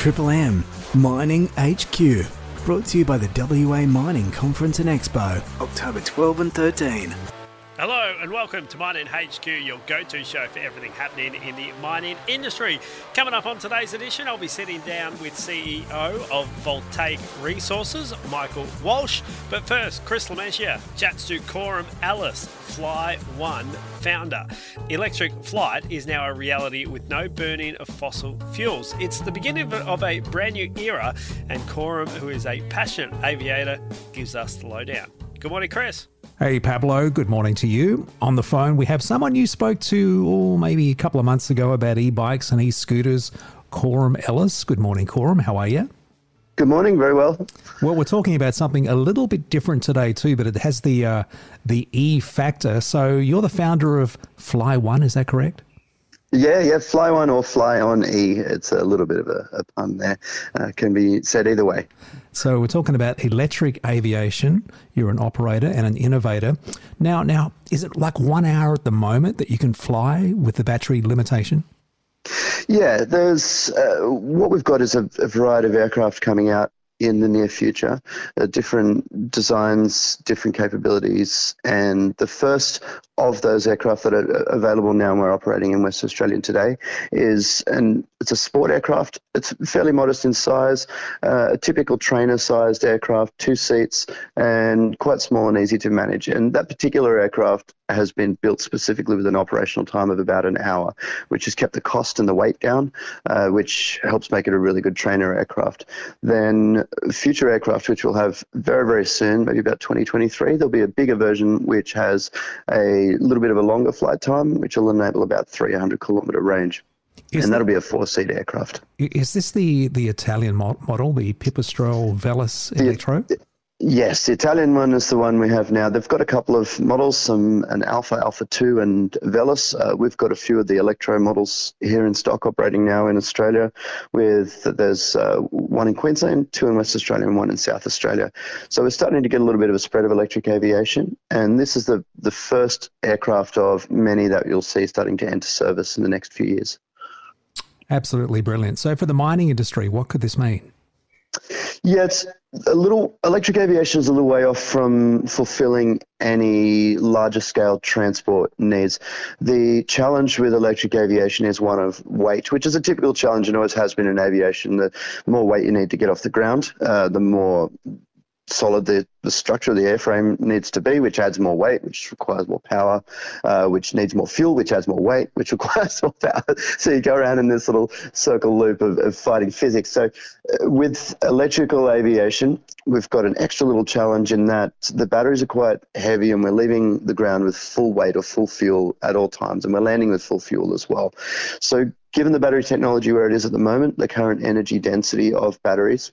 Triple M Mining HQ. Brought to you by the WA Mining Conference and Expo, October 12 and 13. Hello and welcome to Mining HQ, your go to show for everything happening in the mining industry. Coming up on today's edition, I'll be sitting down with CEO of Voltaic Resources, Michael Walsh. But first, Chris Lemessia chats to Coram Ellis, Fly One founder. Electric flight is now a reality with no burning of fossil fuels. It's the beginning of a brand new era, and Coram, who is a passionate aviator, gives us the lowdown. Good morning, Chris. Hey, Pablo, good morning to you. On the phone, we have someone you spoke to oh, maybe a couple of months ago about e bikes and e scooters, Coram Ellis. Good morning, Coram. How are you? Good morning, very well. Well, we're talking about something a little bit different today too, but it has the uh, the E factor. So you're the founder of Fly One, is that correct? Yeah, yeah, fly one or fly on E. It's a little bit of a, a pun there. Uh, can be said either way. So we're talking about electric aviation. You're an operator and an innovator. Now, now, is it like one hour at the moment that you can fly with the battery limitation? Yeah, there's uh, what we've got is a, a variety of aircraft coming out in the near future, uh, different designs, different capabilities, and the first of those aircraft that are available now and we're operating in West Australia today is and it's a sport aircraft. It's fairly modest in size, uh, a typical trainer-sized aircraft, two seats, and quite small and easy to manage. And that particular aircraft has been built specifically with an operational time of about an hour, which has kept the cost and the weight down, uh, which helps make it a really good trainer aircraft. Then future aircraft, which we'll have very, very soon, maybe about 2023, there'll be a bigger version which has a little bit of a longer flight time, which will enable about 300 kilometre range. Is and that'll be a four-seat aircraft. Is this the, the Italian model, the Pipistrel Velis Electro? The, Yes, the Italian one is the one we have now. They've got a couple of models, some an Alpha, Alpha 2, and Velis. Uh, we've got a few of the Electro models here in stock operating now in Australia. With there's uh, one in Queensland, two in West Australia, and one in South Australia. So we're starting to get a little bit of a spread of electric aviation, and this is the the first aircraft of many that you'll see starting to enter service in the next few years. Absolutely brilliant. So for the mining industry, what could this mean? Yeah, it's a little electric aviation is a little way off from fulfilling any larger scale transport needs. The challenge with electric aviation is one of weight, which is a typical challenge and always has been in aviation. The more weight you need to get off the ground, uh, the more solid the, the structure of the airframe needs to be, which adds more weight, which requires more power, uh, which needs more fuel, which adds more weight, which requires more power. So you go around in this little circle loop of, of fighting physics. So uh, with electrical aviation, we've got an extra little challenge in that the batteries are quite heavy and we're leaving the ground with full weight or full fuel at all times, and we're landing with full fuel as well. So given the battery technology where it is at the moment, the current energy density of batteries,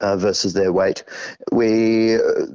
uh, versus their weight. We uh,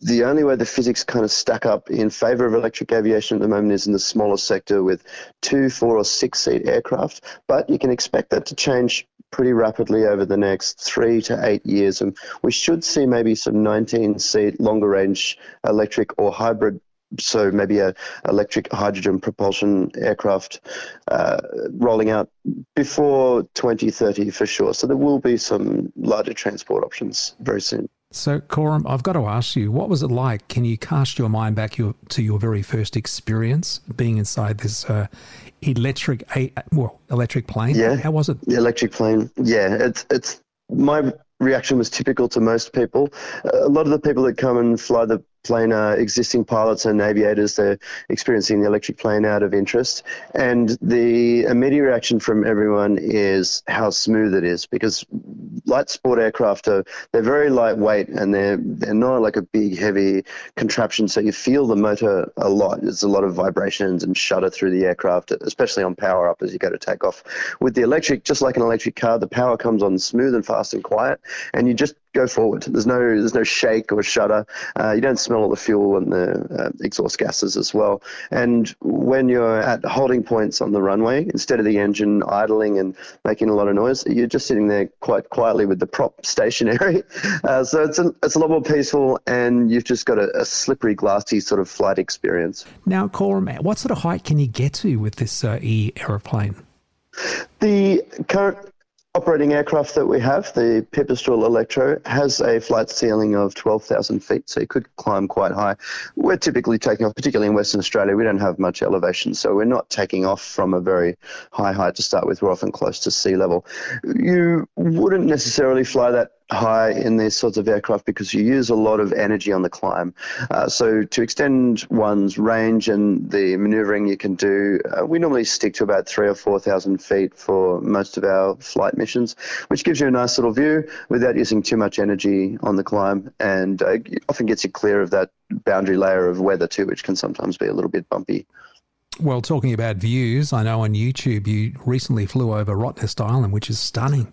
the only way the physics kind of stack up in favor of electric aviation at the moment is in the smaller sector with two, four, or six seat aircraft. But you can expect that to change pretty rapidly over the next three to eight years. And we should see maybe some 19 seat longer range electric or hybrid so maybe a electric hydrogen propulsion aircraft uh, rolling out before 2030 for sure. So there will be some larger transport options very soon. So, Coram, I've got to ask you, what was it like? Can you cast your mind back your, to your very first experience being inside this uh, electric, well, electric plane? Yeah. How was it? The electric plane. Yeah, it's it's my reaction was typical to most people. A lot of the people that come and fly the plane are existing pilots and aviators. They're experiencing the electric plane out of interest. And the immediate reaction from everyone is how smooth it is because light sport aircraft are they're very lightweight and they're they're not like a big heavy contraption. So you feel the motor a lot. There's a lot of vibrations and shudder through the aircraft, especially on power up as you go to take off. With the electric, just like an electric car, the power comes on smooth and fast and quiet, and you just go forward. There's no there's no shake or shudder. Uh, you don't smell all the fuel and the uh, exhaust gases as well. And when you're at holding points on the runway, instead of the engine idling and making a lot of noise, you're just sitting there quite quietly with the prop stationary. Uh, so it's a, it's a lot more peaceful, and you've just got a, a slippery, glassy sort of flight experience. Now, Coram, what sort of height can you get to with this uh, e aeroplane? The current operating aircraft that we have, the Pipistrel Electro, has a flight ceiling of 12,000 feet, so you could climb quite high. We're typically taking off, particularly in Western Australia, we don't have much elevation, so we're not taking off from a very high height to start with. We're often close to sea level. You wouldn't necessarily fly that high in these sorts of aircraft because you use a lot of energy on the climb. Uh, so to extend one's range and the maneuvering you can do, uh, we normally stick to about three or four thousand feet for most of our flight missions, which gives you a nice little view without using too much energy on the climb, and uh, often gets you clear of that boundary layer of weather too, which can sometimes be a little bit bumpy. Well, talking about views, I know on YouTube you recently flew over Rottnest Island, which is stunning.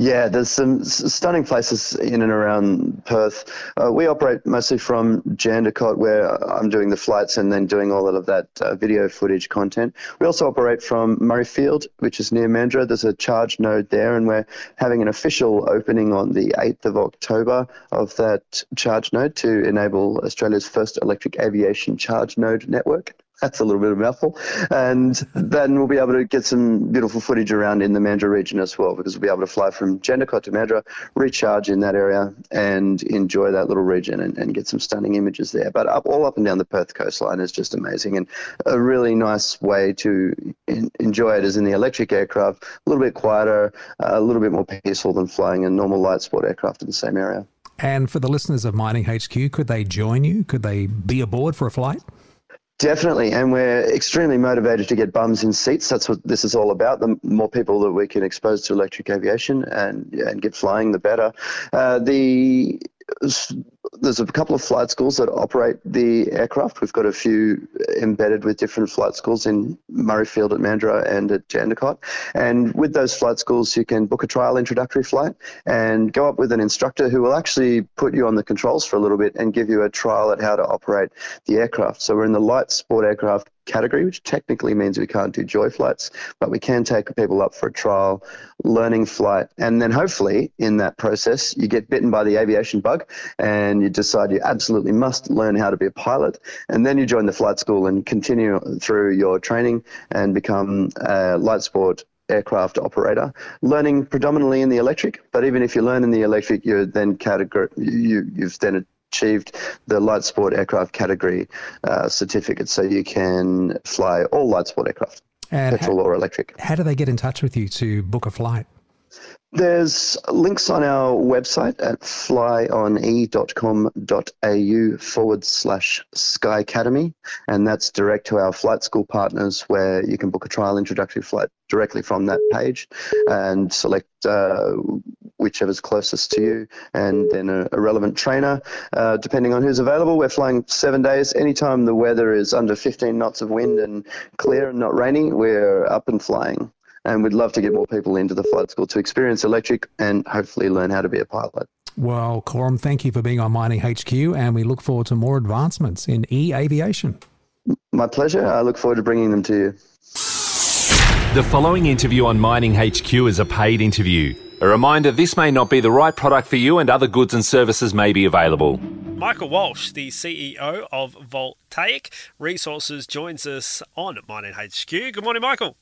Yeah, there's some stunning places in and around Perth. Uh, we operate mostly from Jandakot, where I'm doing the flights and then doing all of that uh, video footage content. We also operate from Murrayfield, which is near Mandurah. There's a charge node there, and we're having an official opening on the 8th of October of that charge node to enable Australia's first electric aviation charge node network. That's a little bit of mouthful. And then we'll be able to get some beautiful footage around in the Mandurah region as well, because we'll be able to fly from Jandakot to Mandurah, recharge in that area, and enjoy that little region and, and get some stunning images there. But up, all up and down the Perth coastline is just amazing, and a really nice way to in, enjoy it is in the electric aircraft, a little bit quieter, a little bit more peaceful than flying a normal light sport aircraft in the same area. And for the listeners of Mining HQ, could they join you? Could they be aboard for a flight? Definitely, and we're extremely motivated to get bums in seats. That's what this is all about. The more people that we can expose to electric aviation and and get flying, the better. Uh, the there's a couple of flight schools that operate the aircraft. We've got a few embedded with different flight schools in Murrayfield at Mandurah and at Jandakot. And with those flight schools, you can book a trial introductory flight and go up with an instructor who will actually put you on the controls for a little bit and give you a trial at how to operate the aircraft. So we're in the light sport aircraft category, which technically means we can't do joy flights, but we can take people up for a trial, learning flight, and then hopefully in that process you get bitten by the aviation bug and you decide you absolutely must learn how to be a pilot, and then you join the flight school and continue through your training and become a light sport aircraft operator, learning predominantly in the electric. But even if you learn in the electric, you're then category you, you've then achieved the light sport aircraft category uh, certificate, so you can fly all light sport aircraft, and petrol how, or electric. How do they get in touch with you to book a flight? There's links on our website at flyone.com.au forward slash Sky Academy, and that's direct to our flight school partners where you can book a trial introductory flight directly from that page and select uh, whichever's closest to you, and then a, a relevant trainer, uh, depending on who's available. We're flying seven days. Anytime the weather is under 15 knots of wind and clear and not raining, we're up and flying and we'd love to get more people into the flight school to experience electric and hopefully learn how to be a pilot. Well, Coram, thank you for being on Mining HQ, and we look forward to more advancements in e aviation. My pleasure. I look forward to bringing them to you. The following interview on Mining HQ is a paid interview. A reminder this may not be the right product for you, and other goods and services may be available. Michael Walsh, the CEO of Voltaic Resources, joins us on Mining HQ. Good morning, Michael.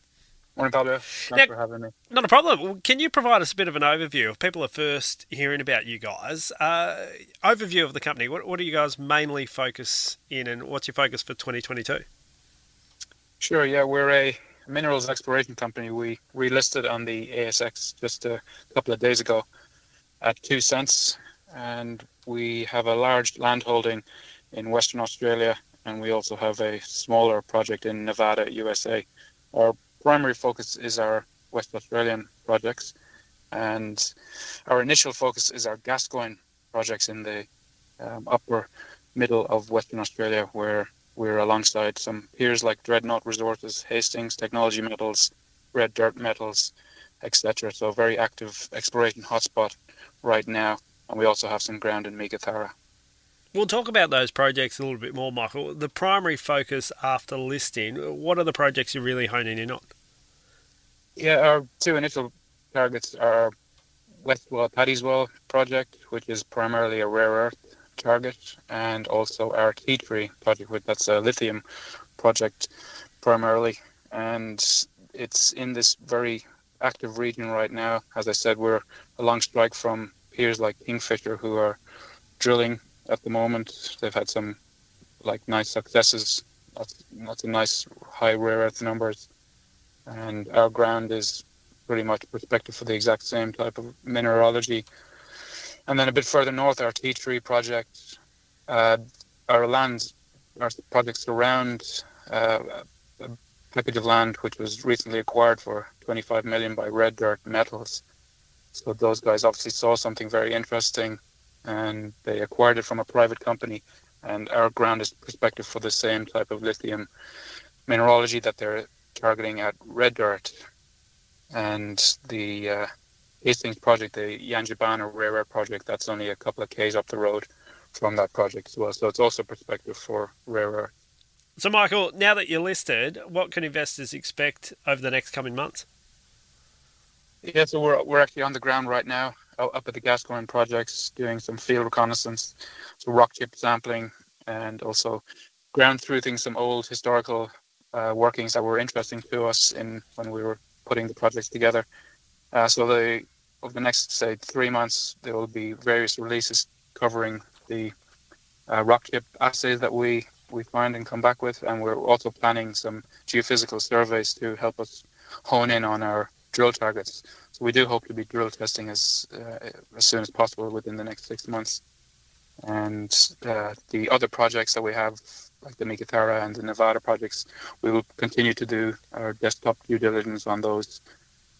Morning, Pablo. Thanks now, for having me. Not a problem. Can you provide us a bit of an overview? If people are first hearing about you guys, uh, overview of the company. What, what do you guys mainly focus in, and what's your focus for 2022? Sure. Yeah, we're a minerals exploration company. We relisted on the ASX just a couple of days ago at two cents, and we have a large land holding in Western Australia, and we also have a smaller project in Nevada, USA. Our primary focus is our West Australian projects, and our initial focus is our Gascoyne projects in the um, upper middle of Western Australia, where we're alongside some peers like Dreadnought Resources, Hastings Technology Metals, Red Dirt Metals, etc. So very active exploration hotspot right now, and we also have some ground in Meekatharra. We'll talk about those projects a little bit more, Michael. The primary focus after listing, what are the projects you're really honing in on? Yeah, our two initial targets are Westwell Paddyswell project, which is primarily a rare earth target, and also our Tea Tree project, which that's a lithium project primarily, and it's in this very active region right now. As I said, we're a long strike from peers like Kingfisher who are drilling at the moment. They've had some like nice successes. That's, that's a nice high rare earth numbers, and our ground is pretty much prospective for the exact same type of mineralogy. And then a bit further north, our Tea Tree project, uh, our lands, our projects surround uh, a package of land which was recently acquired for 25 million by Red Dirt Metals. So those guys obviously saw something very interesting, and they acquired it from a private company. And our ground is prospective for the same type of lithium mineralogy that they're targeting at Red Dirt and the uh, Hastings project, the Yangibana rare earth project, that's only a couple of k's up the road from that project as well. So it's also perspective for rare earth. So, Michael, now that you're listed, what can investors expect over the next coming months? Yeah, so we're we're actually on the ground right now, up at the Gascoyne projects, doing some field reconnaissance, so rock chip sampling, and also ground truthing some old historical uh, workings that were interesting to us in when we were putting the projects together. Uh, so the over the next say three months, there will be various releases covering the uh, rock chip assays that we we find and come back with, and we're also planning some geophysical surveys to help us hone in on our drill targets. So we do hope to be drill testing as uh, as soon as possible within the next six months. And uh, the other projects that we have, like the Meekatharra and the Nevada projects, we will continue to do our desktop due diligence on those,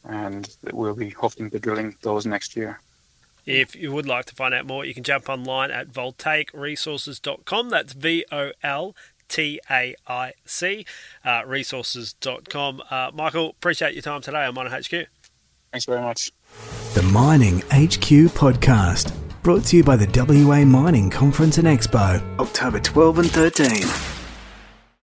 and we'll be hoping to drilling those next year. If you would like to find out more, you can jump online at voltaicresources.com. That's V O L T A I C, uh, resources.com. Uh, Michael, appreciate your time today on Mining HQ. Thanks very much. The Mining HQ podcast, brought to you by the WA Mining Conference and Expo, October 12 and 13.